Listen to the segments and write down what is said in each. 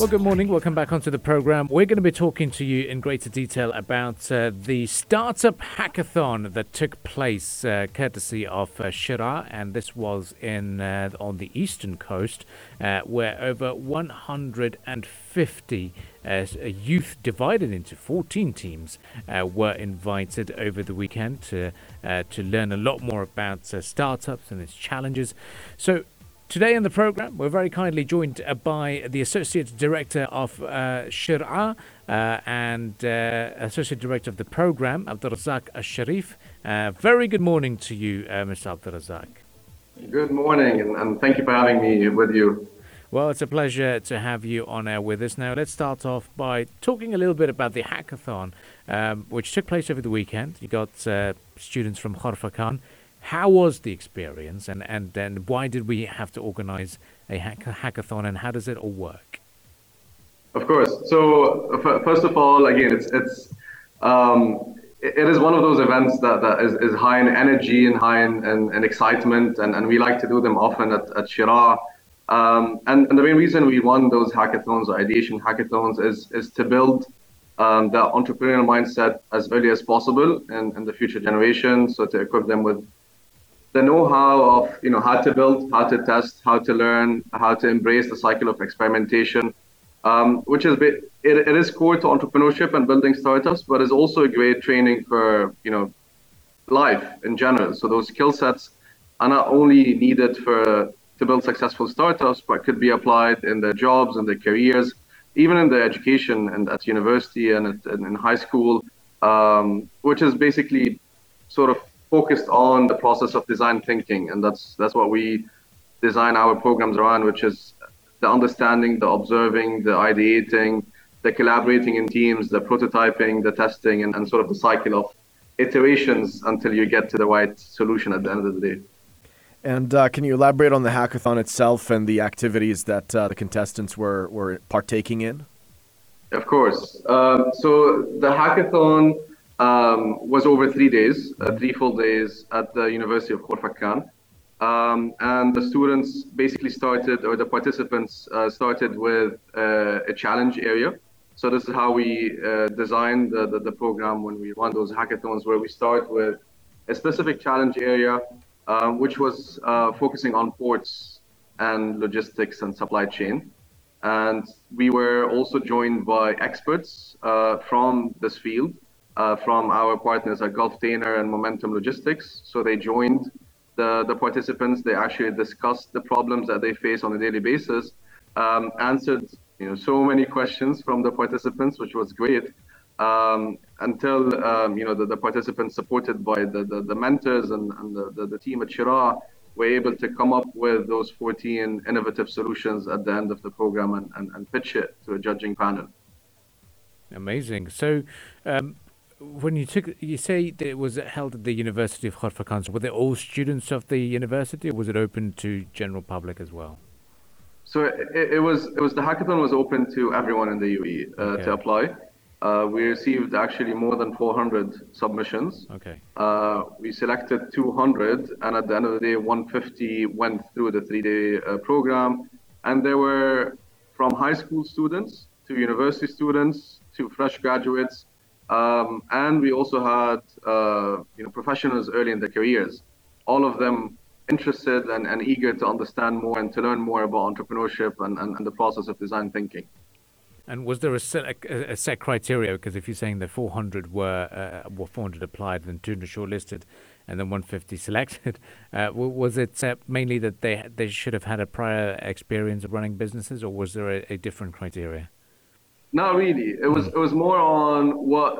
Well, good morning. Welcome back onto the program. We're going to be talking to you in greater detail about uh, the startup hackathon that took place uh, courtesy of uh, Sheraa, and this was in uh, on the eastern coast, uh, where over 150 uh, youth divided into 14 teams were invited over the weekend to to learn a lot more about startups and its challenges. So Today in the program, we're very kindly joined uh, by the Associate Director of uh, Sheraa uh, and uh, Associate Director of the program, Abdulrazak Al-Sharif. Uh, very good morning to you, uh, Mr. Abdulrazak. Good morning, and, and thank you for having me with you. Well, it's a pleasure to have you on air with us. Now, let's start off by talking a little bit about the hackathon, um, which took place over the weekend. You got uh, students from Khorfakan. How was the experience, and, and, and why did we have to organize a hack- hackathon, and how does it all work? Of course. So f- first of all, again, it's it's um, it is one of those events that, that is, is high in energy and high in, in, in excitement, and, and we like to do them often at, at Sheraa. Um, and, and the main reason we run those hackathons or ideation hackathons is is to build um, the entrepreneurial mindset as early as possible in, in the future generation. So to equip them with the know-how of you know how to build, how to test, how to learn, how to embrace the cycle of experimentation, um, which is it, it is core to entrepreneurship and building startups, but is also a great training for you know life in general. So those skill sets are not only needed for to build successful startups, but could be applied in their jobs and their careers, even in their education and at university and, at, and in high school, um, which is basically sort of focused on the process of design thinking, and that's that's what we design our programs around, which is the understanding, the observing, the ideating, the collaborating in teams, the prototyping, the testing, and, and sort of the cycle of iterations until you get to the right solution at the end of the day. And uh, can you elaborate on the hackathon itself and the activities that uh, the contestants were, were partaking in? Of course. Um, so the hackathon um, was over three days, uh, three full days at the University of Khorfakan. Um, and the students basically started, or the participants uh, started with uh, a challenge area. So this is how we uh, design the, the, the, program when we run those hackathons, where we start with a specific challenge area, um, which was uh, focusing on ports and logistics and supply chain. And we were also joined by experts uh, from this field, uh, from our partners at Gulftainer and Momentum Logistics. So they joined the, the participants. They actually discussed the problems that they face on a daily basis, um, answered you know so many questions from the participants, which was great. Um, until um, you know the, the, participants supported by the, the, the mentors and, and the, the, team at Sheraa were able to come up with those 14 innovative solutions at the end of the program and, and, and pitch it to a judging panel. Amazing. So, um, when you took, you say that it was held at the University of Khorfakan. Were they all students of the university, or was it open to general public as well? So it, it was. It was the hackathon was open to everyone in the UAE uh, okay. to apply. Uh, we received actually more than 400 submissions. Okay. Uh, we selected 200, and at the end of the day, 150 went through the three-day uh, program, and there were from high school students to university students to fresh graduates um, and we also had uh, you know professionals early in their careers, all of them interested and, and eager to understand more and to learn more about entrepreneurship and, and, and the process of design thinking. And was there a set, a, a set criteria? Because if you're saying the 400 were uh, were 400 applied and 200 shortlisted, and then 150 selected, uh, was it uh, mainly that they they should have had a prior experience of running businesses, or was there a, a different criteria? Not really. It was it was more on what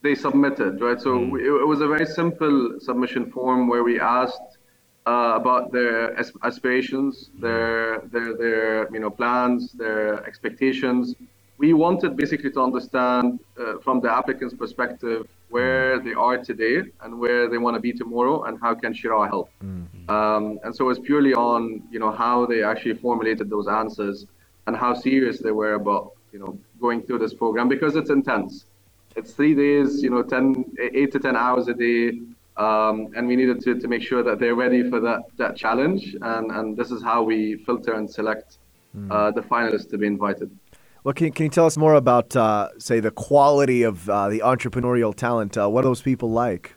they submitted, right? So mm. it, it, was a very simple submission form where we asked uh, about their aspirations, their their their you know plans, their expectations. We wanted basically to understand uh, from the applicant's perspective where they are today and where they want to be tomorrow, and how can Sheraa help. Mm-hmm. Um, and so it's purely on you know how they actually formulated those answers and how serious they were about you know going through this program because it's intense. It's three days, you know, 10, eight to 10 hours a day. Um, and we needed to, to make sure that they're ready for that, that challenge. And, and this is how we filter and select mm. uh, the finalists to be invited. Well, can, can you tell us more about, uh, say, the quality of uh, the entrepreneurial talent? Uh, what are those people like?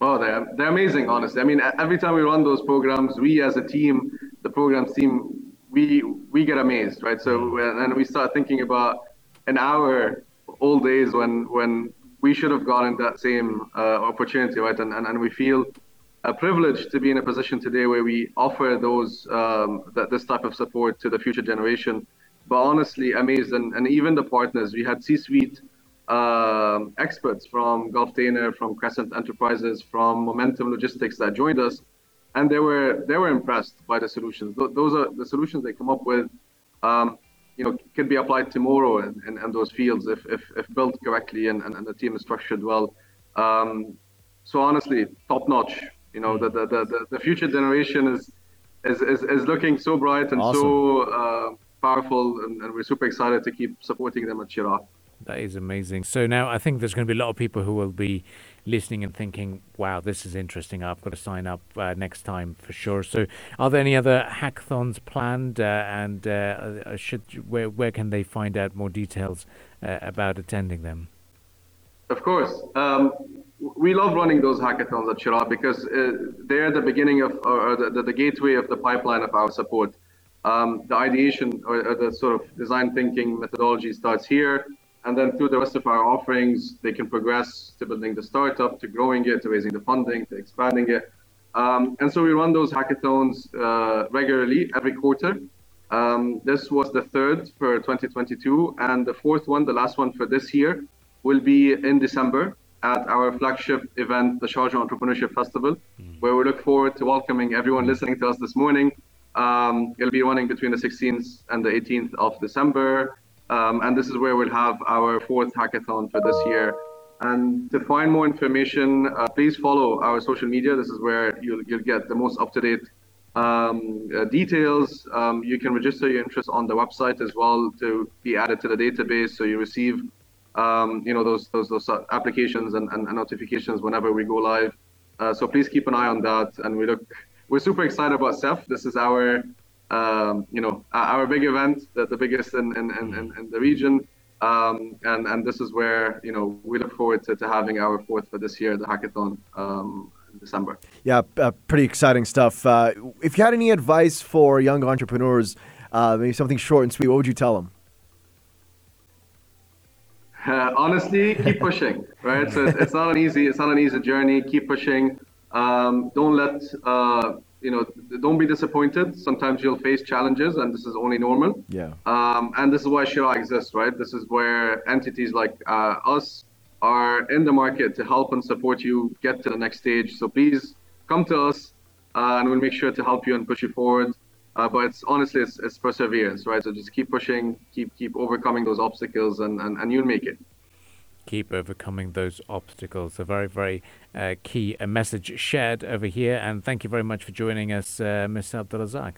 Oh, they're, they're amazing, honestly. I mean, every time we run those programs, we as a team, the programs team, we we get amazed, right? So and we start thinking about in our old days when when we should have gotten that same uh, opportunity, right? And, and and we feel a privilege to be in a position today where we offer those um, that this type of support to the future generation. But honestly, amazed, and, and even the partners. We had C-suite um, experts from Gulftainer, from Crescent Enterprises, from Momentum Logistics that joined us, and they were they were impressed by the solutions. Th- those are the solutions they come up with. Um, you know, can be applied tomorrow in, in, in, those fields if, if, if built correctly and, and, and the team is structured well. Um, so honestly, top notch. You know, the, the, the, the future generation is, is, is, is looking so bright and awesome. so uh, powerful, and, and, we're super excited to keep supporting them at Sheraa. That is amazing. So now I think there's going to be a lot of people who will be listening and thinking, "Wow, this is interesting. I've got to sign up uh, next time for sure." So, are there any other hackathons planned? Uh, and uh, uh should where where can they find out more details uh, about attending them? Of course, um, we love running those hackathons at Sheraa because uh, they're the beginning of or the, the, the, gateway of the pipeline of our support. Um, the ideation or, or the sort of design thinking methodology starts here and then through the rest of our offerings, they can progress to building the startup, to growing it, to raising the funding, to expanding it. Um, and so we run those hackathons uh, regularly every quarter. Um, this was the third for 2022, and the fourth one, the last one for this year, will be in December at our flagship event, the Sharjah Entrepreneurship Festival, mm. where we look forward to welcoming everyone listening to us this morning. Um, it'll be running between the 16th and the 18th of December. Um, and this is where we'll have our fourth hackathon for this year. And to find more information, uh, please follow our social media. This is where you'll, you'll get the most up-to-date um, uh, details. Um, you can register your interest on the website as well to be added to the database, so you receive, um, you know, those those, those applications and, and, and notifications whenever we go live. Uh, so please keep an eye on that. And we look, we're super excited about SEF. This is our um, you know, our big event, the, the biggest in, in, in, in the region. Um, and, and this is where, you know, we look forward to, to having our fourth for this year, the hackathon um, in December. Yeah, uh, pretty exciting stuff. Uh, if you had any advice for young entrepreneurs, uh, maybe something short and sweet, what would you tell them? Uh, honestly, keep pushing, right? So it's, it's, not an easy, it's not an easy journey. Keep pushing. Um, don't let uh, you know, don't be disappointed. Sometimes you'll face challenges, and this is only normal. Yeah. Um, and this is why Sheraa exists, right? This is where entities like uh, us are in the market to help and support you get to the next stage. So please come to us, uh, and we'll make sure to help you and push you forward. Uh, but it's honestly, it's, it's perseverance, right? So just keep pushing, keep keep overcoming those obstacles, and, and, and you'll make it keep overcoming those obstacles. A very, very uh, key a message shared over here. And thank you very much for joining us, uh, Mr. Abdulrazak.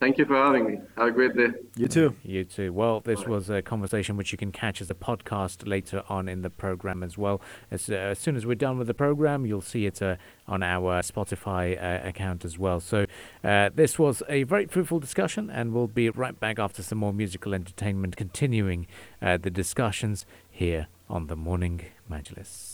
Thank you for having me. Have a great day. You too. You too. Well, this was a conversation which you can catch as a podcast later on in the program as well. As, uh, as soon as we're done with the program, you'll see it uh, on our Spotify uh, account as well. So, uh, this was a very fruitful discussion, and we'll be right back after some more musical entertainment, continuing uh, the discussions here on the Morning Majlis.